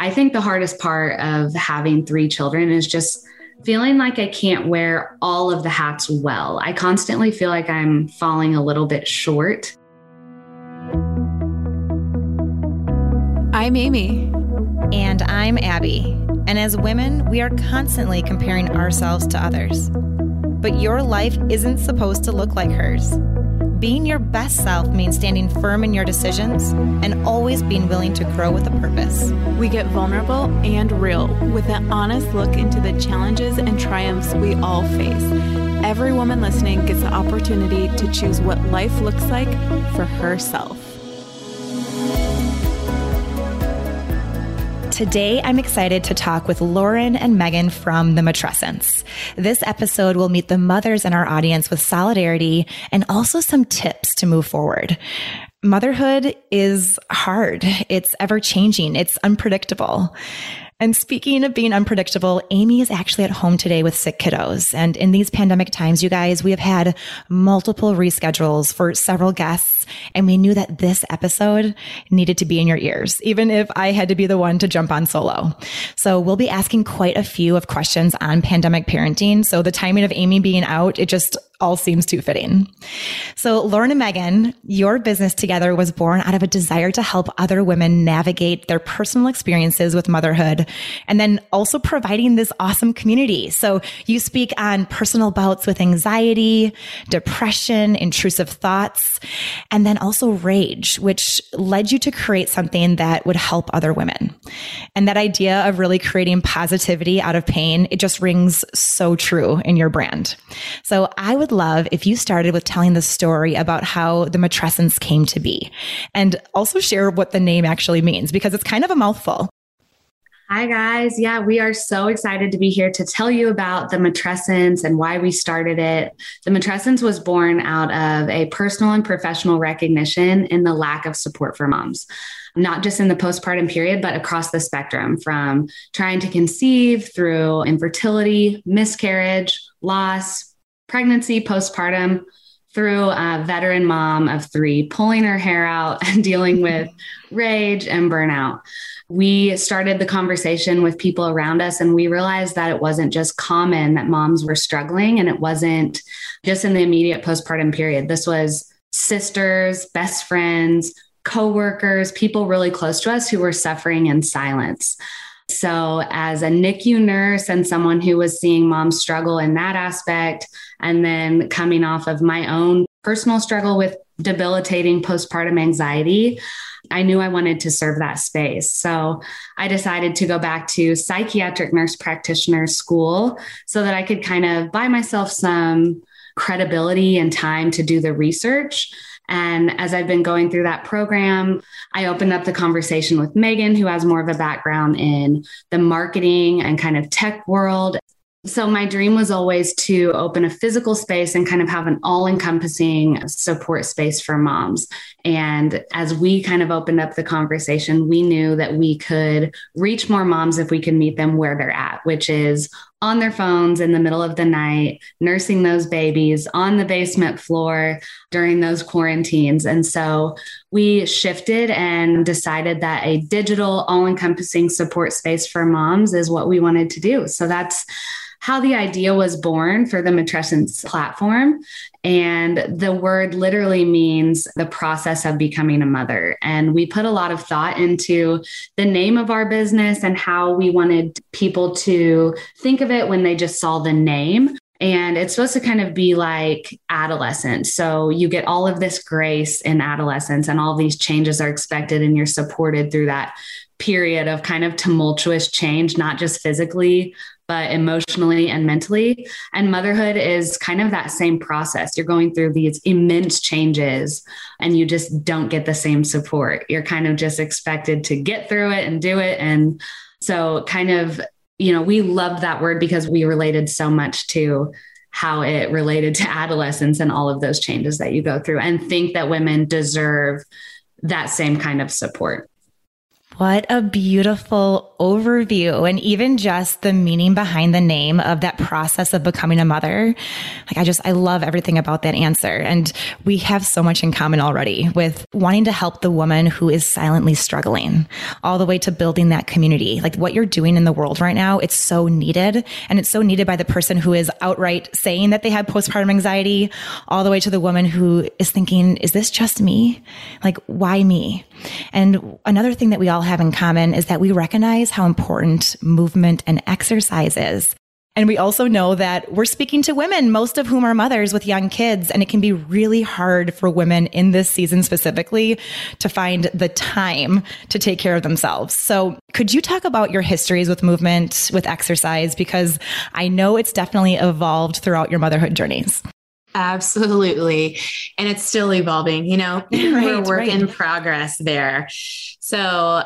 I think the hardest part of having three children is just feeling like I can't wear all of the hats well. I constantly feel like I'm falling a little bit short. I'm Amy. And I'm Abby. And as women, we are constantly comparing ourselves to others. But your life isn't supposed to look like hers. Being your best self means standing firm in your decisions and always being willing to grow with a purpose. We get vulnerable and real with an honest look into the challenges and triumphs we all face. Every woman listening gets the opportunity to choose what life looks like for herself. Today, I'm excited to talk with Lauren and Megan from The Matrescence. This episode will meet the mothers in our audience with solidarity and also some tips to move forward. Motherhood is hard. It's ever changing. It's unpredictable. And speaking of being unpredictable, Amy is actually at home today with sick kiddos. And in these pandemic times, you guys, we have had multiple reschedules for several guests. And we knew that this episode needed to be in your ears, even if I had to be the one to jump on solo. So we'll be asking quite a few of questions on pandemic parenting. So the timing of Amy being out, it just all seems too fitting. So, Lauren and Megan, your business together was born out of a desire to help other women navigate their personal experiences with motherhood and then also providing this awesome community. So, you speak on personal bouts with anxiety, depression, intrusive thoughts, and then also rage, which led you to create something that would help other women. And that idea of really creating positivity out of pain, it just rings so true in your brand. So, I would would love if you started with telling the story about how the matrescence came to be and also share what the name actually means because it's kind of a mouthful. Hi, guys. Yeah, we are so excited to be here to tell you about the Matrescence and why we started it. The Matrescence was born out of a personal and professional recognition in the lack of support for moms, not just in the postpartum period, but across the spectrum from trying to conceive through infertility, miscarriage, loss, pregnancy, postpartum, through a veteran mom of three, pulling her hair out and dealing with rage and burnout. We started the conversation with people around us, and we realized that it wasn't just common that moms were struggling, and it wasn't just in the immediate postpartum period. This was sisters, best friends, coworkers, people really close to us who were suffering in silence. So, as a NICU nurse and someone who was seeing moms struggle in that aspect, and then coming off of my own personal struggle with debilitating postpartum anxiety, I knew I wanted to serve that space. So I decided to go back to psychiatric nurse practitioner school so that I could kind of buy myself some credibility and time to do the research and as I've been going through that program, I opened up the conversation with Megan, who has more of a background in the marketing and kind of tech world. So, my dream was always to open a physical space and kind of have an all encompassing support space for moms. And as we kind of opened up the conversation, we knew that we could reach more moms if we could meet them where they're at, which is on their phones in the middle of the night, nursing those babies on the basement floor during those quarantines. And so we shifted and decided that a digital, all encompassing support space for moms is what we wanted to do. So that's how the idea was born for the matrescence platform. And the word literally means the process of becoming a mother. And we put a lot of thought into the name of our business and how we wanted people to think of it when they just saw the name. And it's supposed to kind of be like adolescence. So you get all of this grace in adolescence, and all these changes are expected, and you're supported through that period of kind of tumultuous change, not just physically, but emotionally and mentally. And motherhood is kind of that same process. You're going through these immense changes and you just don't get the same support. You're kind of just expected to get through it and do it. And so, kind of, you know, we loved that word because we related so much to how it related to adolescence and all of those changes that you go through and think that women deserve that same kind of support. What a beautiful overview. And even just the meaning behind the name of that process of becoming a mother. Like, I just, I love everything about that answer. And we have so much in common already with wanting to help the woman who is silently struggling, all the way to building that community. Like, what you're doing in the world right now, it's so needed. And it's so needed by the person who is outright saying that they have postpartum anxiety, all the way to the woman who is thinking, is this just me? Like, why me? And another thing that we all have in common is that we recognize how important movement and exercise is. And we also know that we're speaking to women, most of whom are mothers with young kids. And it can be really hard for women in this season specifically to find the time to take care of themselves. So could you talk about your histories with movement, with exercise? Because I know it's definitely evolved throughout your motherhood journeys. Absolutely. And it's still evolving, you know, right, we're a work right. in progress there. So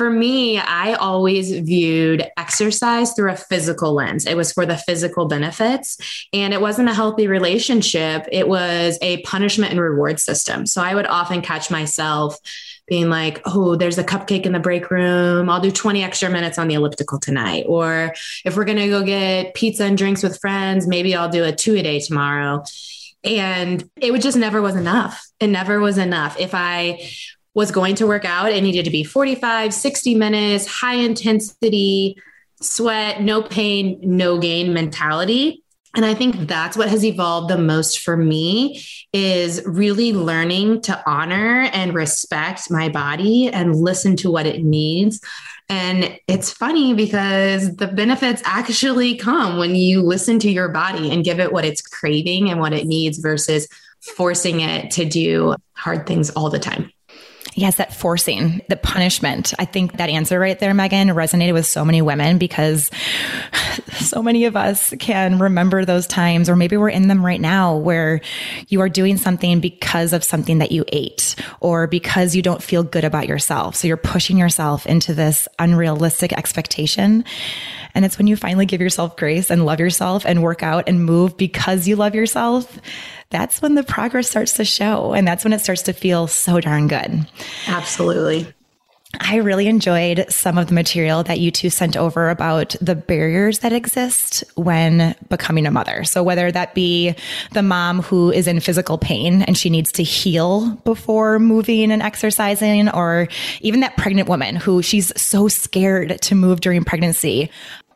for me, I always viewed exercise through a physical lens. It was for the physical benefits, and it wasn't a healthy relationship. It was a punishment and reward system. So I would often catch myself being like, oh, there's a cupcake in the break room. I'll do 20 extra minutes on the elliptical tonight. Or if we're going to go get pizza and drinks with friends, maybe I'll do a two a day tomorrow. And it would just never was enough. It never was enough. If I was going to work out, it needed to be 45, 60 minutes, high intensity, sweat, no pain, no gain mentality. And I think that's what has evolved the most for me is really learning to honor and respect my body and listen to what it needs. And it's funny because the benefits actually come when you listen to your body and give it what it's craving and what it needs versus forcing it to do hard things all the time. Yes, that forcing, the punishment. I think that answer right there, Megan, resonated with so many women because so many of us can remember those times, or maybe we're in them right now where you are doing something because of something that you ate or because you don't feel good about yourself. So you're pushing yourself into this unrealistic expectation. And it's when you finally give yourself grace and love yourself and work out and move because you love yourself that's when the progress starts to show. And that's when it starts to feel so darn good. Absolutely. I really enjoyed some of the material that you two sent over about the barriers that exist when becoming a mother. So whether that be the mom who is in physical pain and she needs to heal before moving and exercising, or even that pregnant woman who she's so scared to move during pregnancy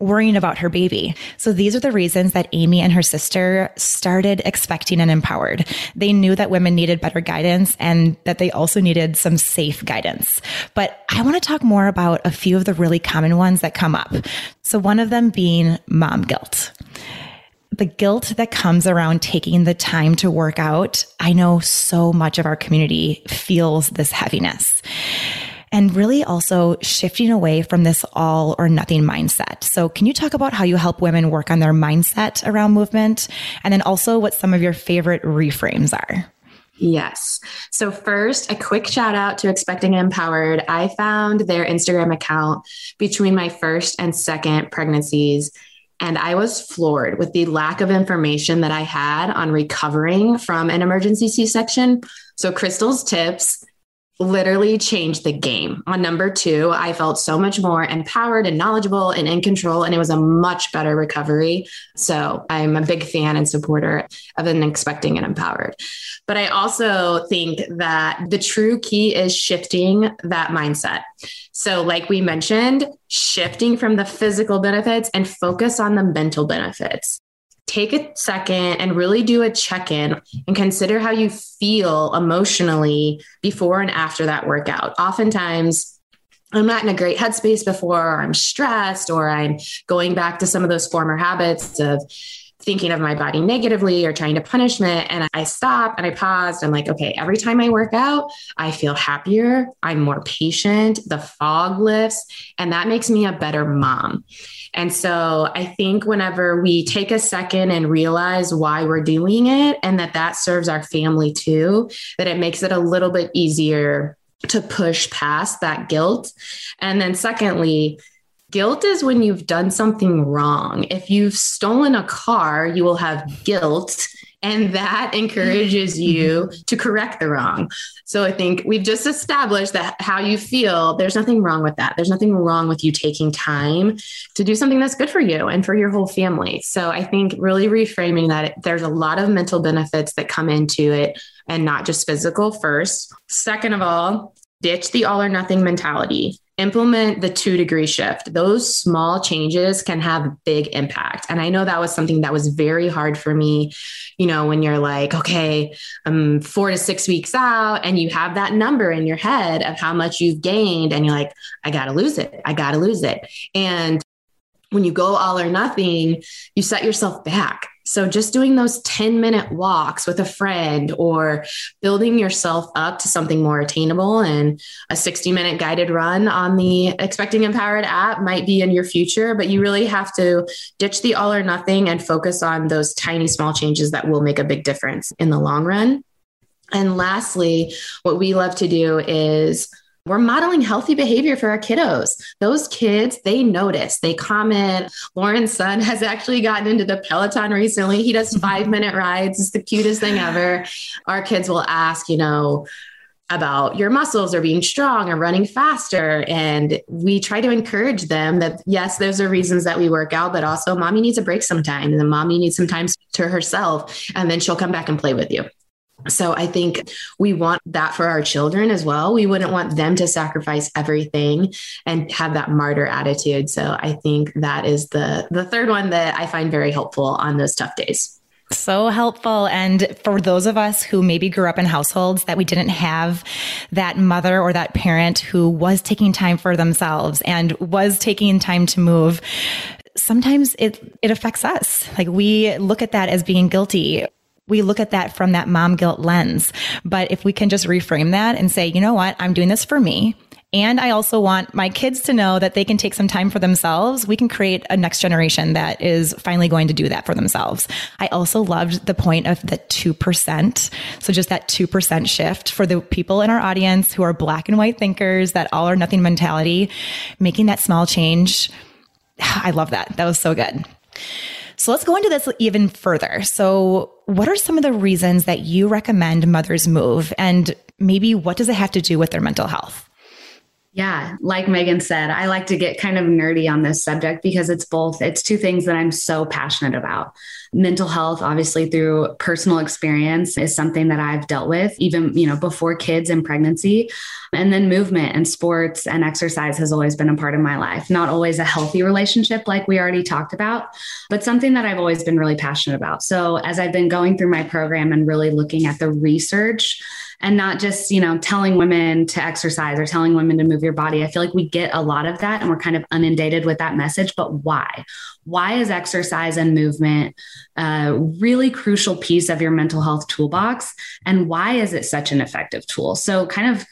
worrying about her baby. So these are the reasons that Amy and her sister started expecting and empowered. They knew that women needed better guidance and that they also needed some safe guidance. But I want to talk more about a few of the really common ones that come up. So one of them being mom guilt the guilt that comes around taking the time to work out, I know so much of our community feels this heaviness and really also shifting away from this all or nothing mindset. So can you talk about how you help women work on their mindset around movement and then also what some of your favorite reframes are? Yes. So, first, a quick shout out to Expecting Empowered. I found their Instagram account between my first and second pregnancies. And I was floored with the lack of information that I had on recovering from an emergency C section. So, Crystal's tips literally changed the game. On number two, I felt so much more empowered and knowledgeable and in control, and it was a much better recovery. So I'm a big fan and supporter of an expecting and empowered. But I also think that the true key is shifting that mindset. So, like we mentioned, shifting from the physical benefits and focus on the mental benefits take a second and really do a check in and consider how you feel emotionally before and after that workout. Oftentimes, I'm not in a great headspace before, or I'm stressed, or I'm going back to some of those former habits of thinking of my body negatively or trying to punish me. And I stop and I pause. I'm like, okay, every time I work out, I feel happier. I'm more patient. The fog lifts, and that makes me a better mom. And so I think whenever we take a second and realize why we're doing it and that that serves our family too, that it makes it a little bit easier to push past that guilt. And then secondly, Guilt is when you've done something wrong. If you've stolen a car, you will have guilt And that encourages mm-hmm. you to correct the wrong. So I think we've just established that how you feel, there's nothing wrong with that. There's nothing wrong with you taking time to do something that's good for you and for your whole family. So I think really reframing that there's a lot of mental benefits that come into it and not just physical first. Second of all, ditch the all or nothing mentality implement the two degree shift. Those small changes can have big impact. And I know that was something that was very hard for me, you know, when you're like, okay, I'm four to six weeks out and you have that number in your head of how much you've gained. And you're like, I got to lose it. I got to lose it. And when you go all or nothing, you set yourself back so just doing those 10 minute walks with a friend or building yourself up to something more attainable and a 60 minute guided run on the Expecting Empowered app might be in your future, but you really have to ditch the all or nothing and focus on those tiny small changes that will make a big difference in the long run. And lastly, what we love to do is we're modeling healthy behavior for our kiddos. Those kids, they notice, they comment. Lauren's son has actually gotten into the Peloton recently. He does mm-hmm. five minute rides. It's the cutest thing ever. Our kids will ask, you know, about your muscles or being strong or running faster. And we try to encourage them that, yes, those are reasons that we work out, but also mommy needs a break sometime. And the mommy needs some time to herself. And then she'll come back and play with you. So I think we want that for our children as well. We wouldn't want them to sacrifice everything and have that martyr attitude. So I think that is the the third one that I find very helpful on those tough days. So helpful. And for those of us who maybe grew up in households that we didn't have that mother or that parent who was taking time for themselves and was taking time to move, sometimes it, it affects us. Like we look at that as being guilty we look at that from that mom guilt lens. But if we can just reframe that and say, you know what, I'm doing this for me. And I also want my kids to know that they can take some time for themselves. We can create a next generation that is finally going to do that for themselves. I also loved the point of the 2%. So just that 2% shift for the people in our audience who are black and white thinkers, that all or nothing mentality, making that small change. I love that. That was so good. So let's go into this even further. So, what are some of the reasons that you recommend mothers move? And maybe what does it have to do with their mental health? Yeah, like Megan said, I like to get kind of nerdy on this subject because it's both, it's two things that I'm so passionate about. Mental health, obviously through personal experience, is something that I've dealt with even, you know, before kids and pregnancy. And then movement and sports and exercise has always been a part of my life. Not always a healthy relationship like we already talked about, but something that I've always been really passionate about. So as I've been going through my program and really looking at the research, and not just, you know, telling women to exercise or telling women to move your body. I feel like we get a lot of that and we're kind of inundated with that message. But why? Why is exercise and movement a really crucial piece of your mental health toolbox? And why is it such an effective tool? So, kind of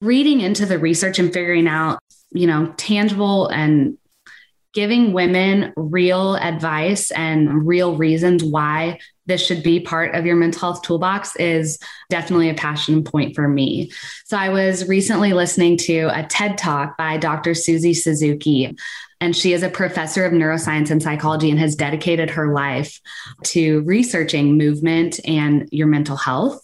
reading into the research and figuring out, you know, tangible and giving women real advice and real reasons why this should be part of your mental health toolbox is definitely a passion point for me. So I was recently listening to a TED talk by Dr. Susie Suzuki. And she is a professor of neuroscience and psychology and has dedicated her life to researching movement and your mental health.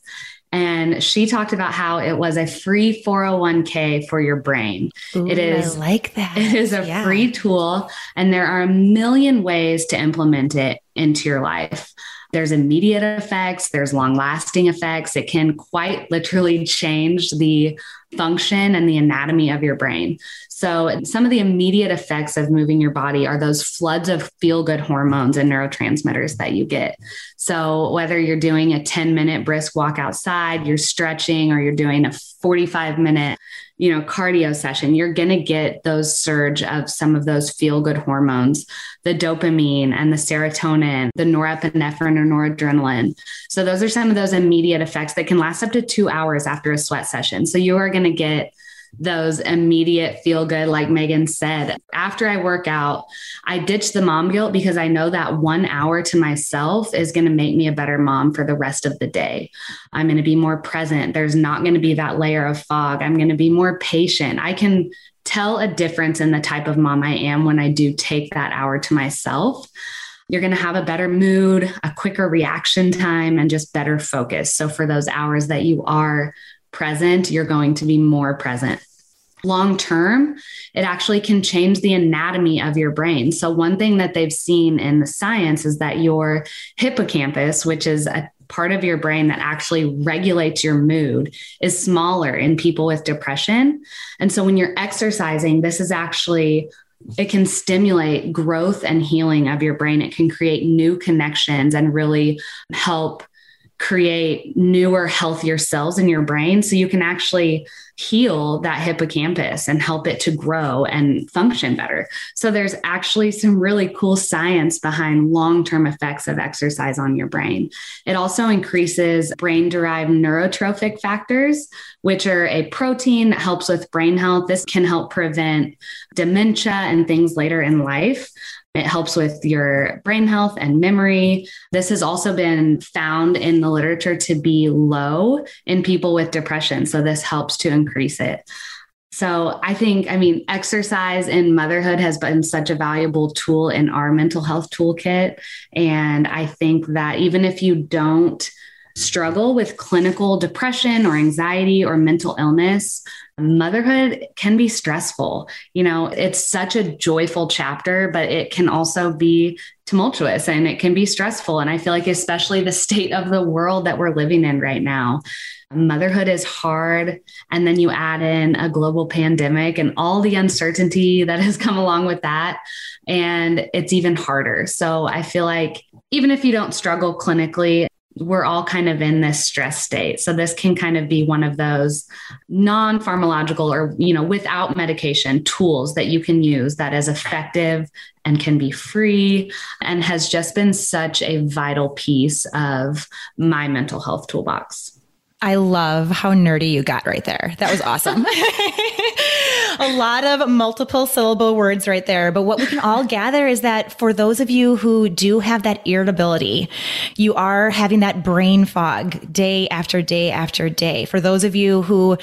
And she talked about how it was a free 401k for your brain. Ooh, it is I like that. It is a yeah. free tool, and there are a million ways to implement it into your life. There's immediate effects, there's long lasting effects. It can quite literally change the function and the anatomy of your brain. So, some of the immediate effects of moving your body are those floods of feel good hormones and neurotransmitters that you get. So, whether you're doing a 10 minute brisk walk outside, you're stretching, or you're doing a 45 minute you know cardio session you're going to get those surge of some of those feel good hormones the dopamine and the serotonin the norepinephrine or noradrenaline so those are some of those immediate effects that can last up to 2 hours after a sweat session so you are going to get those immediate feel good, like Megan said. After I work out, I ditch the mom guilt because I know that one hour to myself is going to make me a better mom for the rest of the day. I'm going to be more present. There's not going to be that layer of fog. I'm going to be more patient. I can tell a difference in the type of mom I am when I do take that hour to myself. you're going to have a better mood, a quicker reaction time, and just better focus. So, for those hours that you are present, you're going to be more present. Long term, it actually can change the anatomy of your brain. So, one thing that they've seen in the science is that your hippocampus, which is a part of your brain that actually regulates your mood is smaller in people with depression. And so when you're exercising, this is actually it can stimulate growth and healing of your brain. It can create new connections and really help create newer, healthier cells in your brain. So you can actually heal that hippocampus and help it to grow and function better. So there's actually some really cool science behind long-term effects of exercise on your brain. It also increases brain-derived neurotrophic factors, which are a protein that helps with brain health. This can help prevent dementia and things later in life. It helps with your brain health and memory. This has also been found in the literature to be low in people with depression. So, this helps to increase it. So, I think, I mean, exercise in motherhood has been such a valuable tool in our mental health toolkit. And I think that even if you don't, struggle with clinical depression or anxiety or mental illness, motherhood can be stressful. You know, it's such a joyful chapter, but it can also be tumultuous and it can be stressful. And I feel like, especially the state of the world that we're living in right now, motherhood is hard. And then you add in a global pandemic and all the uncertainty that has come along with that. And it's even harder. So I feel like even if you don't struggle clinically, we're all kind of in this stress state. So this can kind of be one of those non-pharmacological or you know without medication tools that you can use that is effective and can be free and has just been such a vital piece of my mental health toolbox. I love how nerdy you got right there. That was awesome. a lot of multiple syllable words right there. But what we can all gather is that for those of you who do have that irritability, you are having that brain fog day after day after day. For those of you who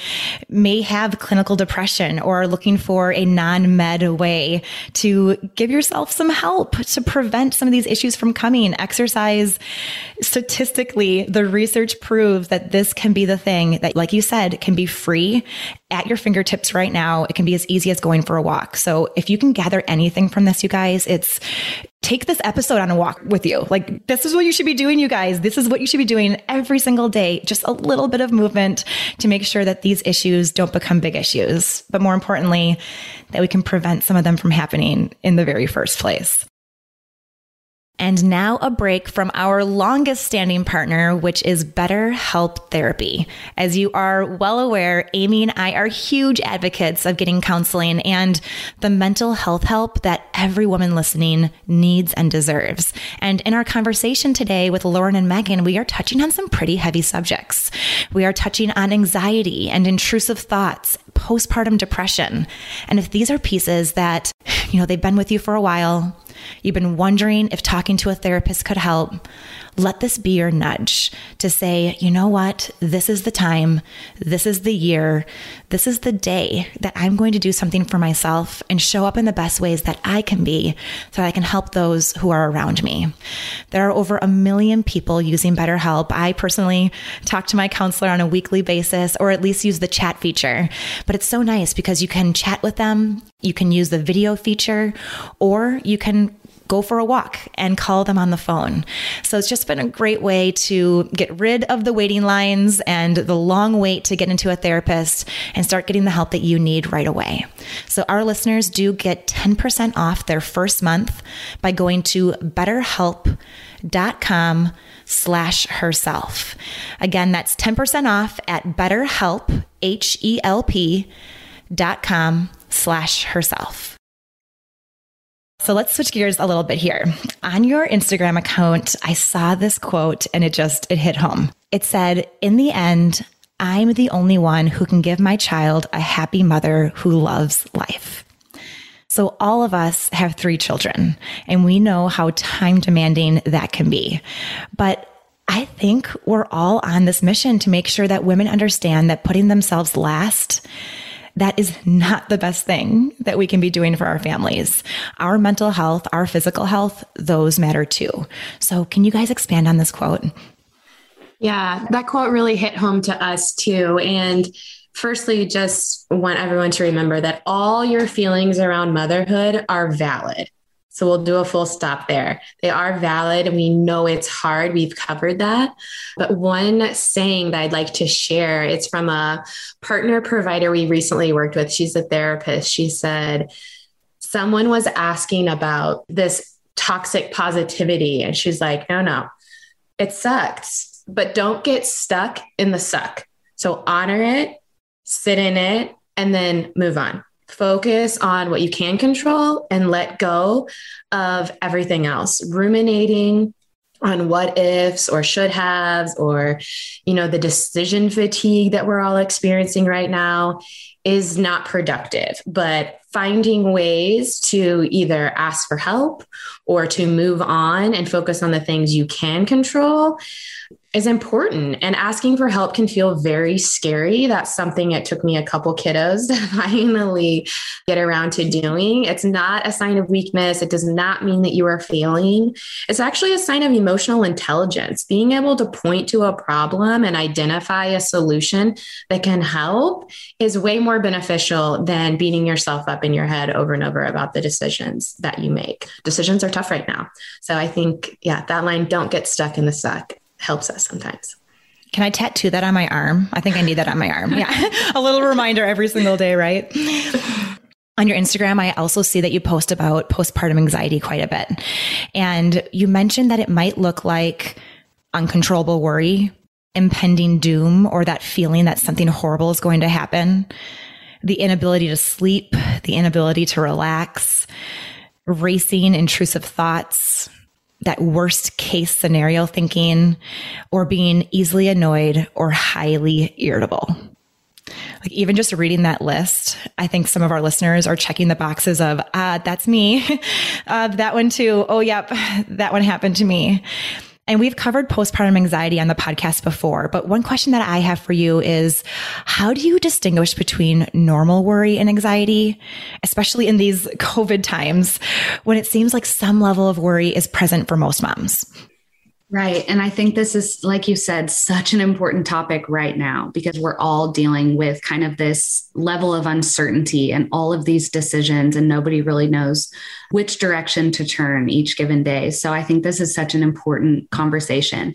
may have clinical depression or are looking for a non med way to give yourself some help to prevent some of these issues from coming, exercise statistically, the research proves that this can be the thing that, like you said, can be free at your fingertips right now. It can be as easy as going for a walk. So if you can gather anything from this, you guys, it's take this episode on a walk with you. Like, this is what you should be doing, you guys. This is what you should be doing every single day. Just a little bit of movement to make sure that these issues don't become big issues. But more importantly, that we can prevent some of them from happening in the very first place. And now a break from our longest standing partner, which is BetterHelp Therapy. As you are well aware, Amy and I are huge advocates of getting counseling and the mental health help that every woman listening needs and deserves. And in our conversation today with Lauren and Megan, we are touching on some pretty heavy subjects. We are touching on anxiety and intrusive thoughts, postpartum depression. And if these are pieces that, you know, they've been with you for a while, You've been wondering if talking to a therapist could help. Let this be your nudge to say, you know what? This is the time. This is the year. This is the day that I'm going to do something for myself and show up in the best ways that I can be so that I can help those who are around me. There are over a million people using BetterHelp. I personally talk to my counselor on a weekly basis or at least use the chat feature. But it's so nice because you can chat with them, you can use the video feature, or you can go for a walk and call them on the phone. So it's just been a great way to get rid of the waiting lines and the long wait to get into a therapist and start getting the help that you need right away. So our listeners do get 10% off their first month by going to betterhelp.com slash herself. Again, that's 10% off at betterhelp, H-E-L-P dot com slash herself. So let's switch gears a little bit here. On your Instagram account, I saw this quote and it just it hit home. It said, "In the end, I'm the only one who can give my child a happy mother who loves life." So all of us have 3 children, and we know how time demanding that can be. But I think we're all on this mission to make sure that women understand that putting themselves last that is not the best thing that we can be doing for our families. Our mental health, our physical health, those matter too. So, can you guys expand on this quote? Yeah, that quote really hit home to us too. And firstly, just want everyone to remember that all your feelings around motherhood are valid. So we'll do a full stop there. They are valid. And we know it's hard. We've covered that. But one saying that I'd like to share, it's from a partner provider we recently worked with. She's a therapist. She said, someone was asking about this toxic positivity. And she's like, no, no, it sucks, but don't get stuck in the suck. So honor it, sit in it, and then move on focus on what you can control and let go of everything else. Ruminating on what ifs or should haves or you know the decision fatigue that we're all experiencing right now is not productive. But finding ways to either ask for help or to move on and focus on the things you can control is important. And asking for help can feel very scary. That's something it took me a couple kiddos to finally get around to doing. It's not a sign of weakness. It does not mean that you are failing. It's actually a sign of emotional intelligence being able to point to a problem and identify a solution that can help is way more beneficial than beating yourself up in your head over and over about the decisions that you make decisions are tough right now so i think yeah that line don't get stuck in the suck helps us sometimes. Can I tattoo that on my arm? I think I need that on my arm. Yeah. a little reminder every single day, right? On your Instagram, I also see that you post about postpartum anxiety quite a bit. And you mentioned that it might look like uncontrollable worry, impending doom, or that feeling that something horrible is going to happen, the inability to sleep, the inability to relax, racing intrusive thoughts, that worst case scenario thinking or being easily annoyed or highly irritable. Like even just reading that list, I think some of our listeners are checking the boxes of, ah, that's me. uh, that one too. Oh, yep. That one happened to me. And we've covered postpartum anxiety on the podcast before, but one question that I have for you is how do you distinguish between normal worry and anxiety, especially in these COVID times when it seems like some level of worry is present for most moms? Right. And I think this is, like you said, such an important topic right now because we're all dealing with kind of this level of uncertainty and all of these decisions, and nobody really knows which direction to turn each given day. So I think this is such an important conversation.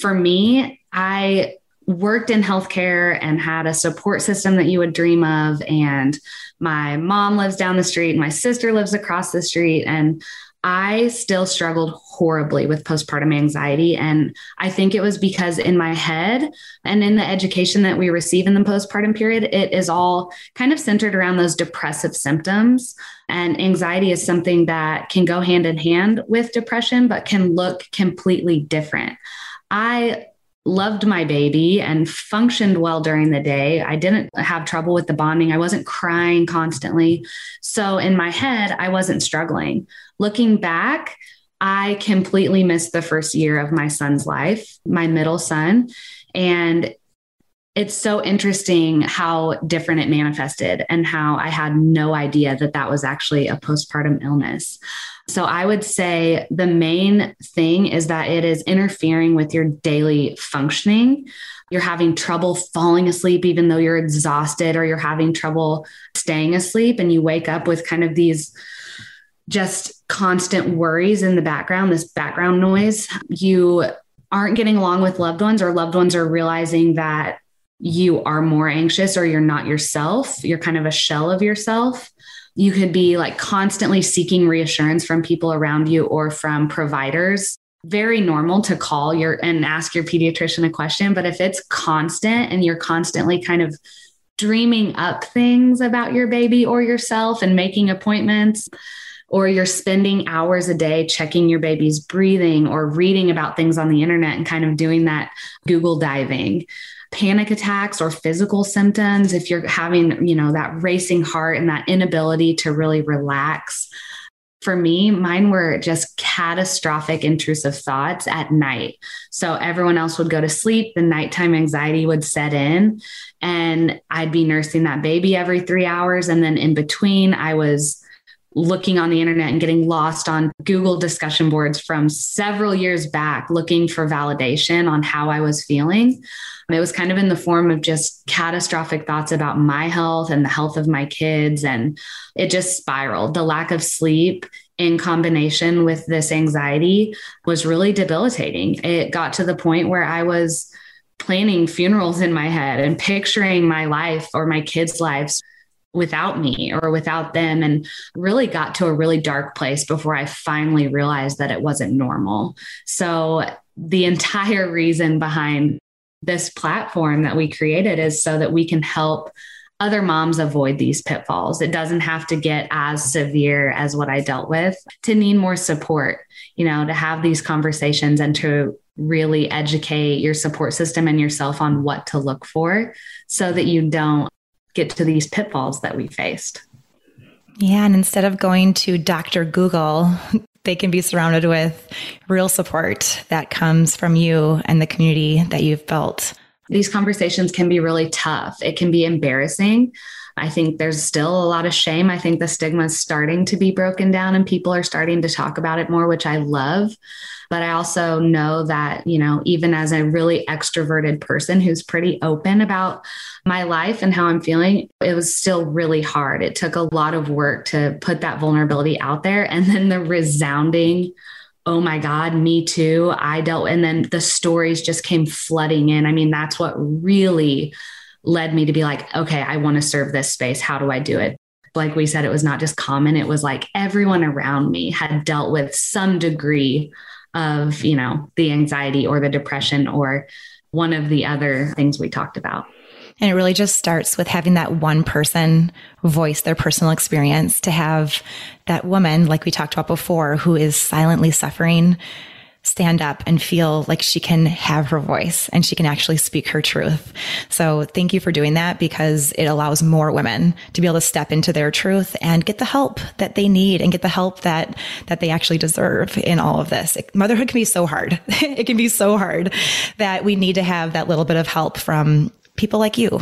For me, I worked in healthcare and had a support system that you would dream of. And my mom lives down the street, my sister lives across the street. And I still struggled horribly with postpartum anxiety. And I think it was because in my head and in the education that we receive in the postpartum period, it is all kind of centered around those depressive symptoms. And anxiety is something that can go hand in hand with depression, but can look completely different. I loved my baby and functioned well during the day. I didn't have trouble with the bonding. I wasn't crying constantly. So in my head, I wasn't struggling. Looking back, I completely missed the first year of my son's life, my middle son. And it's so interesting how different it manifested and how I had no idea that that was actually a postpartum illness. So I would say the main thing is that it is interfering with your daily functioning. You're having trouble falling asleep, even though you're exhausted, or you're having trouble staying asleep, and you wake up with kind of these just constant worries in the background, this background noise. You aren't getting along with loved ones, or loved ones are realizing that you are more anxious or you're not yourself. You're kind of a shell of yourself. You could be like constantly seeking reassurance from people around you or from providers. Very normal to call your and ask your pediatrician a question. But if it's constant and you're constantly kind of dreaming up things about your baby or yourself and making appointments, or you're spending hours a day checking your baby's breathing or reading about things on the internet and kind of doing that Google diving panic attacks or physical symptoms, if you're having, you know, that racing heart and that inability to really relax, for me, mine were just catastrophic intrusive thoughts at night. So everyone else would go to sleep, the nighttime anxiety would set in, and I'd be nursing that baby every three hours. And then in between, I was looking on the internet and getting lost on Google discussion boards from several years back, looking for validation on how I was feeling. It was kind of in the form of just catastrophic thoughts about my health and the health of my kids. And it just spiraled. The lack of sleep in combination with this anxiety was really debilitating. It got to the point where I was planning funerals in my head and picturing my life or my kids' lives without me or without them and really got to a really dark place before I finally realized that it wasn't normal. So the entire reason behind this platform that we created is so that we can help other moms avoid these pitfalls. It doesn't have to get as severe as what I dealt with to need more support, you know, to have these conversations and to really educate your support system and yourself on what to look for so that you don't get to these pitfalls that we faced. Yeah. And instead of going to Dr. Google, they can be surrounded with real support that comes from you and the community that you've built. These conversations can be really tough. It can be embarrassing. I think there's still a lot of shame. I think the stigma is starting to be broken down and people are starting to talk about it more, which I love. But I also know that, you know, even as a really extroverted person who's pretty open about my life and how I'm feeling, it was still really hard. It took a lot of work to put that vulnerability out there. And then the resounding, oh my God, me too. I dealt, and then the stories just came flooding in. I mean, that's what really led me to be like, okay, I want to serve this space. How do I do it? Like we said, it was not just common, it was like everyone around me had dealt with some degree of, you know, the anxiety or the depression or one of the other things we talked about. And it really just starts with having that one person voice their personal experience to have that woman, like we talked about before, who is silently suffering, stand up and feel like she can have her voice and she can actually speak her truth. So thank you for doing that because it allows more women to be able to step into their truth and get the help that they need and get the help that, that they actually deserve in all of this. Motherhood can be so hard. it can be so hard that we need to have that little bit of help from people like you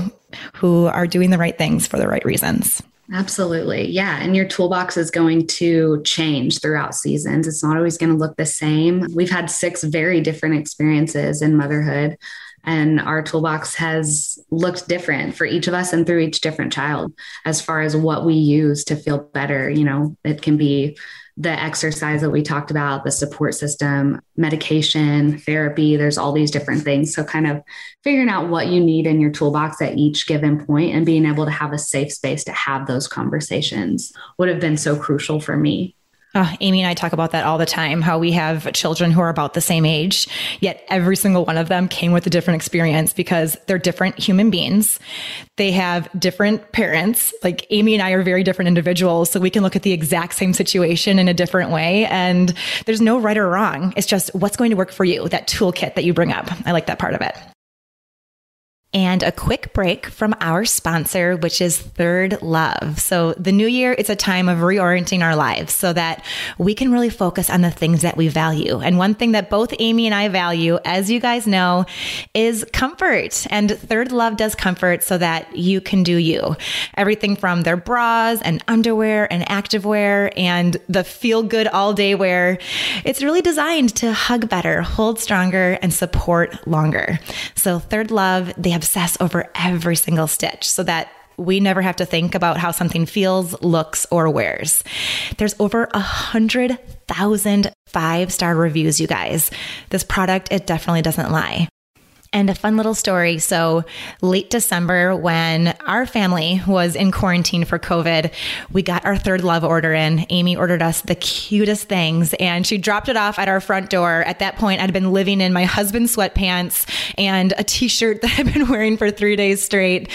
who are doing the right things for the right reasons. Absolutely. Yeah. And your toolbox is going to change throughout seasons. It's not always going to look the same. We've had six very different experiences in motherhood, and our toolbox has looked different for each of us and through each different child as far as what we use to feel better. You know, it can be the exercise that we talked about, the support system, medication, therapy, there's all these different things. So, kind of figuring out what you need in your toolbox at each given point and being able to have a safe space to have those conversations would have been so crucial for me. Uh, Amy and I talk about that all the time how we have children who are about the same age, yet every single one of them came with a different experience because they're different human beings. They have different parents. Like Amy and I are very different individuals, so we can look at the exact same situation in a different way. And there's no right or wrong. It's just what's going to work for you, that toolkit that you bring up. I like that part of it and a quick break from our sponsor, which is ThirdLove. So the new year is a time of reorienting our lives so that we can really focus on the things that we value. And one thing that both Amy and I value, as you guys know, is comfort. And ThirdLove does comfort so that you can do you. Everything from their bras and underwear and activewear and the feel good all day wear. It's really designed to hug better, hold stronger, and support longer. So ThirdLove, they obsess over every single stitch so that we never have to think about how something feels, looks, or wears. There's over a hundred thousand five star reviews, you guys. This product, it definitely doesn't lie. And a fun little story. So, late December, when our family was in quarantine for COVID, we got our third love order in. Amy ordered us the cutest things and she dropped it off at our front door. At that point, I'd been living in my husband's sweatpants and a t shirt that I'd been wearing for three days straight.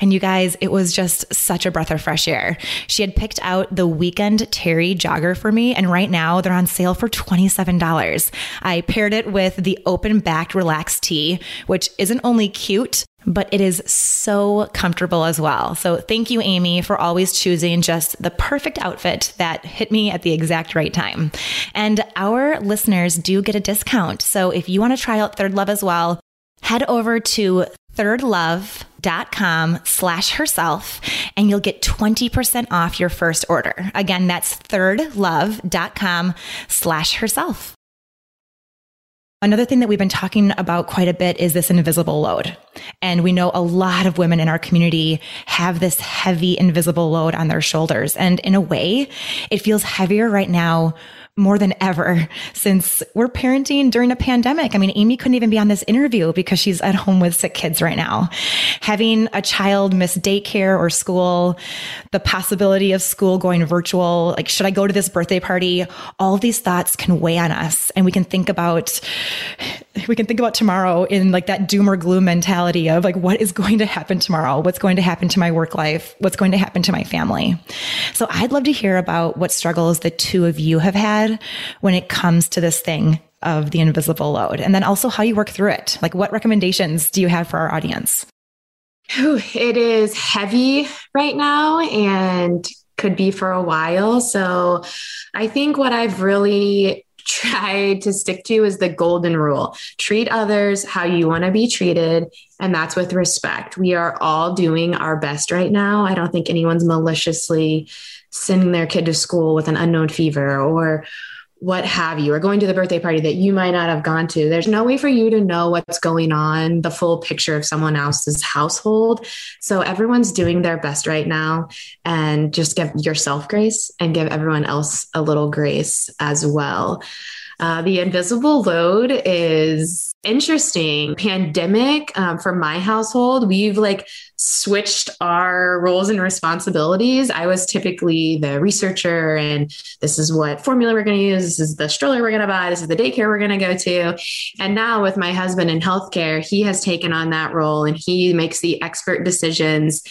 And you guys, it was just such a breath of fresh air. She had picked out the weekend Terry jogger for me, and right now they're on sale for $27. I paired it with the open backed relaxed tee which isn't only cute, but it is so comfortable as well. So thank you, Amy, for always choosing just the perfect outfit that hit me at the exact right time. And our listeners do get a discount. So if you want to try out ThirdLove as well, head over to thirdlove.com slash herself and you'll get 20% off your first order. Again, that's thirdlove.com slash herself. Another thing that we've been talking about quite a bit is this invisible load. And we know a lot of women in our community have this heavy invisible load on their shoulders. And in a way, it feels heavier right now more than ever since we're parenting during a pandemic. I mean, Amy couldn't even be on this interview because she's at home with sick kids right now. Having a child miss daycare or school, the possibility of school going virtual, like, should I go to this birthday party? All these thoughts can weigh on us and we can think about, we can think about tomorrow in like that doom or gloom mentality of like, what is going to happen tomorrow? What's going to happen to my work life? What's going to happen to my family? So I'd love to hear about what struggles the two of you have had when it comes to this thing of the invisible load? And then also how you work through it. Like, what recommendations do you have for our audience? It is heavy right now and could be for a while. So I think what I've really tried to stick to is the golden rule treat others how you want to be treated. And that's with respect. We are all doing our best right now. I don't think anyone's maliciously sending their kid to school with an unknown fever or what have you, or going to the birthday party that you might not have gone to. There's no way for you to know what's going on, the full picture of someone else's household. So everyone's doing their best right now. And just give yourself grace and give everyone else a little grace as well. Uh, the invisible load is interesting. Pandemic um, for my household, we've like switched our roles and responsibilities. I was typically the researcher, and this is what formula we're going to use. This is the stroller we're going to buy. This is the daycare we're going to go to. And now, with my husband in healthcare, he has taken on that role and he makes the expert decisions.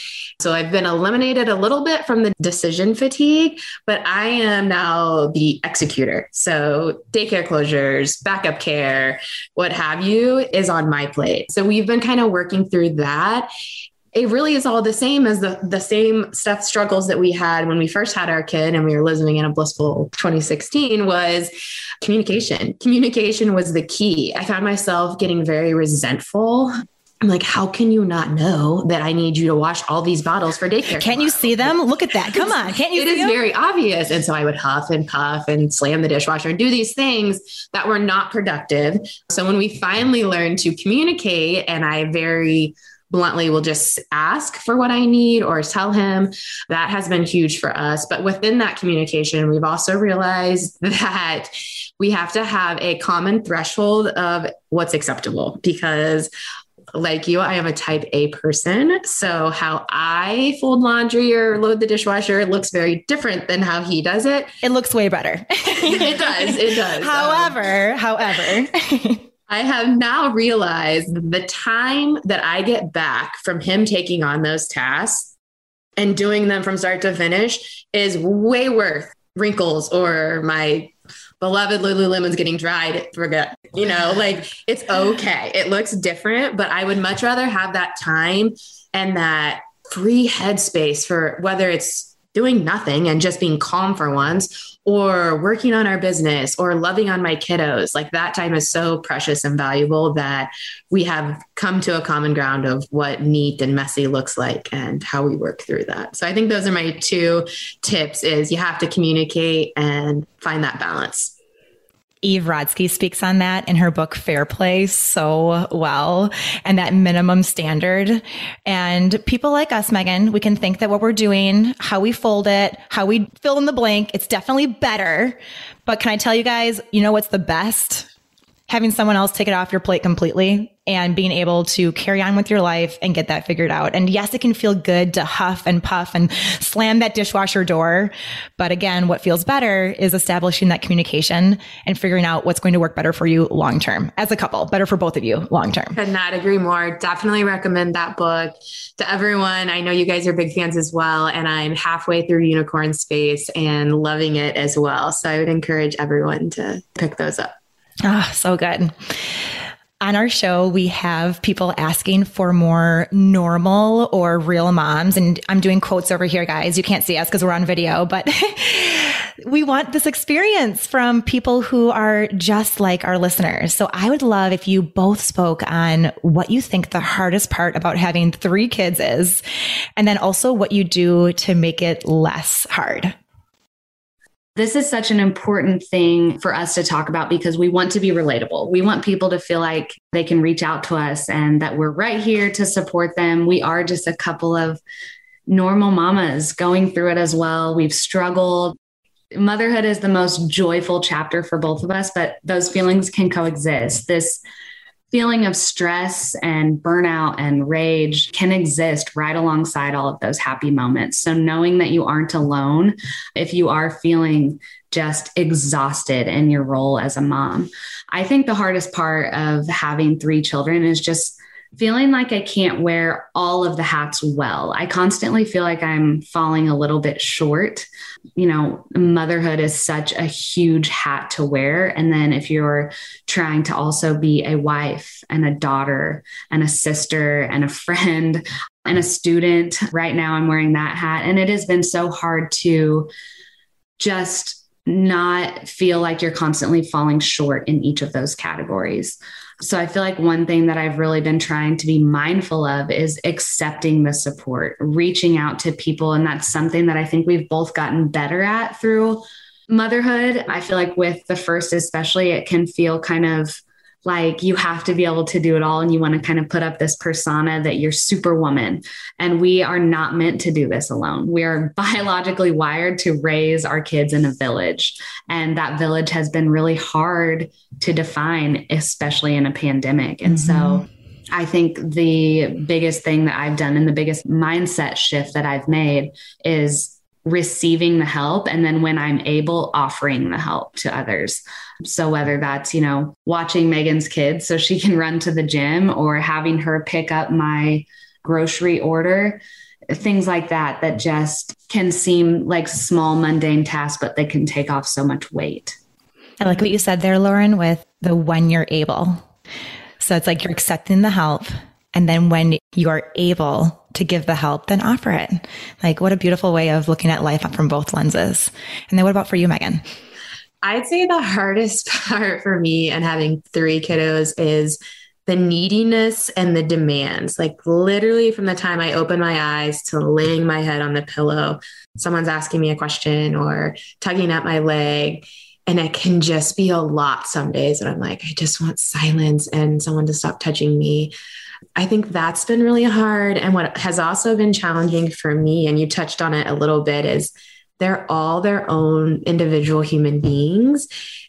So I've been eliminated a little bit from the decision fatigue, but I am now the executor. So daycare closures, backup care, what have you is on my plate. So we've been kind of working through that it really is all the same as the, the same stuff struggles that we had when we first had our kid and we were living in a blissful 2016 was communication communication was the key i found myself getting very resentful I'm like, how can you not know that I need you to wash all these bottles for daycare? Can't you see them? Look at that. Come on. Can't you? It is them? very obvious. And so I would huff and puff and slam the dishwasher and do these things that were not productive. So when we finally learned to communicate, and I very bluntly will just ask for what I need or tell him. That has been huge for us. But within that communication, we've also realized that we have to have a common threshold of what's acceptable because like you, I am a type A person. So how I fold laundry or load the dishwasher looks very different than how he does it. It looks way better. it does. It does. However, um, however. I have now realized the time that I get back from him taking on those tasks and doing them from start to finish is way worth wrinkles or my beloved Lululemon's getting dried. Forget, you know, like it's okay. It looks different, but I would much rather have that time and that free headspace for whether it's doing nothing and just being calm for once or working on our business or loving on my kiddos. Like that time is so precious and valuable that we have come to a common ground of what neat and messy looks like and how we work through that. So I think those are my two tips is you have to communicate and find that balance. Eve Rodsky speaks on that in her book Fair Play so well and that minimum standard. And people like us, Megan, we can think that what we're doing, how we fold it, how we fill in the blank, it's definitely better. But can I tell you guys, you know what's the best? Having someone else take it off your plate completely and being able to carry on with your life and get that figured out. And yes, it can feel good to huff and puff and slam that dishwasher door. But again, what feels better is establishing that communication and figuring out what's going to work better for you long term as a couple, better for both of you long term. Could not agree more. Definitely recommend that book to everyone. I know you guys are big fans as well. And I'm halfway through Unicorn Space and loving it as well. So I would encourage everyone to pick those up. Ah, oh, so good. On our show, we have people asking for more normal or real moms. And I'm doing quotes over here, guys. You can't see us because we're on video, but we want this experience from people who are just like our listeners. So I would love if you both spoke on what you think the hardest part about having three kids is, and then also what you do to make it less hard. This is such an important thing for us to talk about because we want to be relatable. We want people to feel like they can reach out to us and that we're right here to support them. We are just a couple of normal mamas going through it as well. We've struggled. Motherhood is the most joyful chapter for both of us, but those feelings can coexist. This feeling of stress and burnout and rage can exist right alongside all of those happy moments. So, knowing that you aren't alone if you are feeling just exhausted in your role as a mom. I think the hardest part of having three children is just feeling like I can't wear all of the hats well. I constantly feel like I'm falling a little bit short. You know, motherhood is such a huge hat to wear. And then if you're trying to also be a wife and a daughter and a sister and a friend and a student, right now I'm wearing that hat. And it has been so hard to just not feel like you're constantly falling short in each of those categories. So I feel like one thing that I've really been trying to be mindful of is accepting the support, reaching out to people. And that's something that I think we've both gotten better at through motherhood. I feel like with the first, especially, it can feel kind of like you have to be able to do it all and you want to kind of put up this persona that you're superwoman and we are not meant to do this alone we are biologically wired to raise our kids in a village and that village has been really hard to define especially in a pandemic and mm-hmm. so I think the biggest thing that I've done and the biggest mindset shift that I've made is receiving the help and then when I'm able offering the help to others. So whether that's, you know, watching Megan's kids so she can run to the gym or having her pick up my grocery order, things like that that just can seem like small mundane tasks but they can take off so much weight. I like what you said there Lauren with the when you're able. So it's like you're accepting the help and then when you're able to give the help, then offer it. Like, what a beautiful way of looking at life from both lenses. And then what about for you, Megan? I'd say the hardest part for me and having three kiddos is the neediness and the demands. Like literally from the time I open my eyes to laying my head on the pillow, someone's asking me a question or tugging at my leg. And it can just be a lot some days. And I'm like, I just want silence and someone to stop touching me. I think that's been really hard. And what has also been challenging for me, and you touched on it a little bit, is they're all their own individual human beings.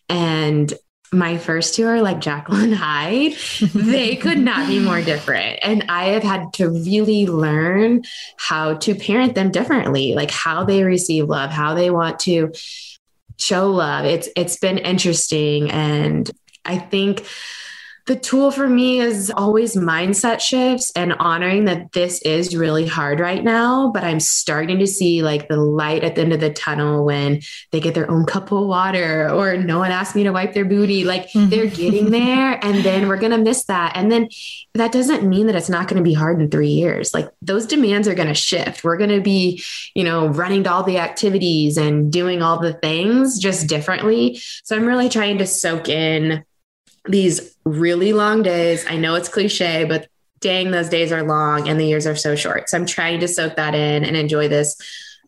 And my first two are like Jekyll and Hyde. they could not be more different. And I have had to really learn how to parent them differently, like how they receive love, how they want to show love. It's it's been interesting. And I think the tool for me is always mindset shifts and honoring that this is really hard right now, but I'm starting to see like the light at the end of the tunnel when they get their own cup of water or no one asked me to wipe their booty. Like mm-hmm. they're getting there and then we're going to miss that. And then that doesn't mean that it's not going to be hard in three years. Like those demands are going to shift. We're going to be, you know, running to all the activities and doing all the things just differently. So I'm really trying to soak in these really long days. I know it's cliche, but dang, those days are long and the years are so short. So I'm trying to soak that in and enjoy this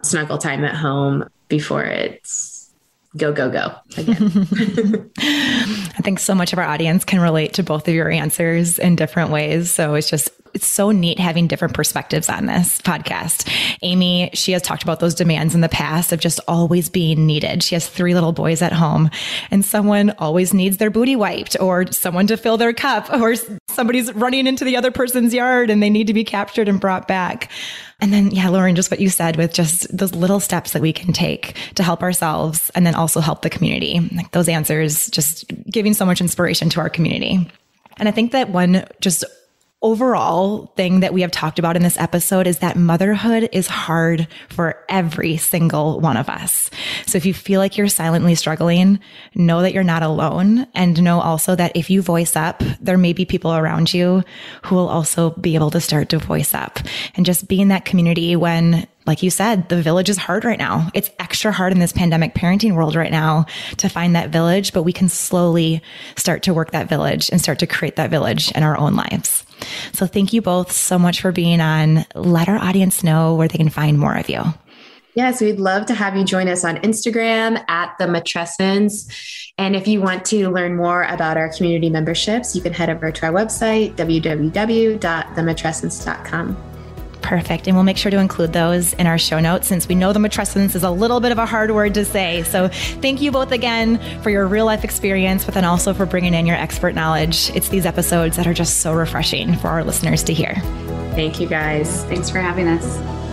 snuggle time at home before it's go, go, go again. I think so much of our audience can relate to both of your answers in different ways. So it's just it's so neat having different perspectives on this podcast. Amy, she has talked about those demands in the past of just always being needed. She has three little boys at home and someone always needs their booty wiped or someone to fill their cup or somebody's running into the other person's yard and they need to be captured and brought back. And then, yeah, Lauren, just what you said with just those little steps that we can take to help ourselves and then also help the community. Like those answers, just giving so much inspiration to our community. And I think that one just overall thing that we have talked about in this episode is that motherhood is hard for every single one of us. So if you feel like you're silently struggling, know that you're not alone and know also that if you voice up, there may be people around you who will also be able to start to voice up and just be in that community when like you said, the village is hard right now. It's extra hard in this pandemic parenting world right now to find that village, but we can slowly start to work that village and start to create that village in our own lives. So thank you both so much for being on. Let our audience know where they can find more of you. Yes, we'd love to have you join us on Instagram at the Matrescence. And if you want to learn more about our community memberships, you can head over to our website, www.thematrescence.com. Perfect. And we'll make sure to include those in our show notes since we know the matrescence is a little bit of a hard word to say. So thank you both again for your real life experience, but then also for bringing in your expert knowledge. It's these episodes that are just so refreshing for our listeners to hear. Thank you guys. Thanks for having us.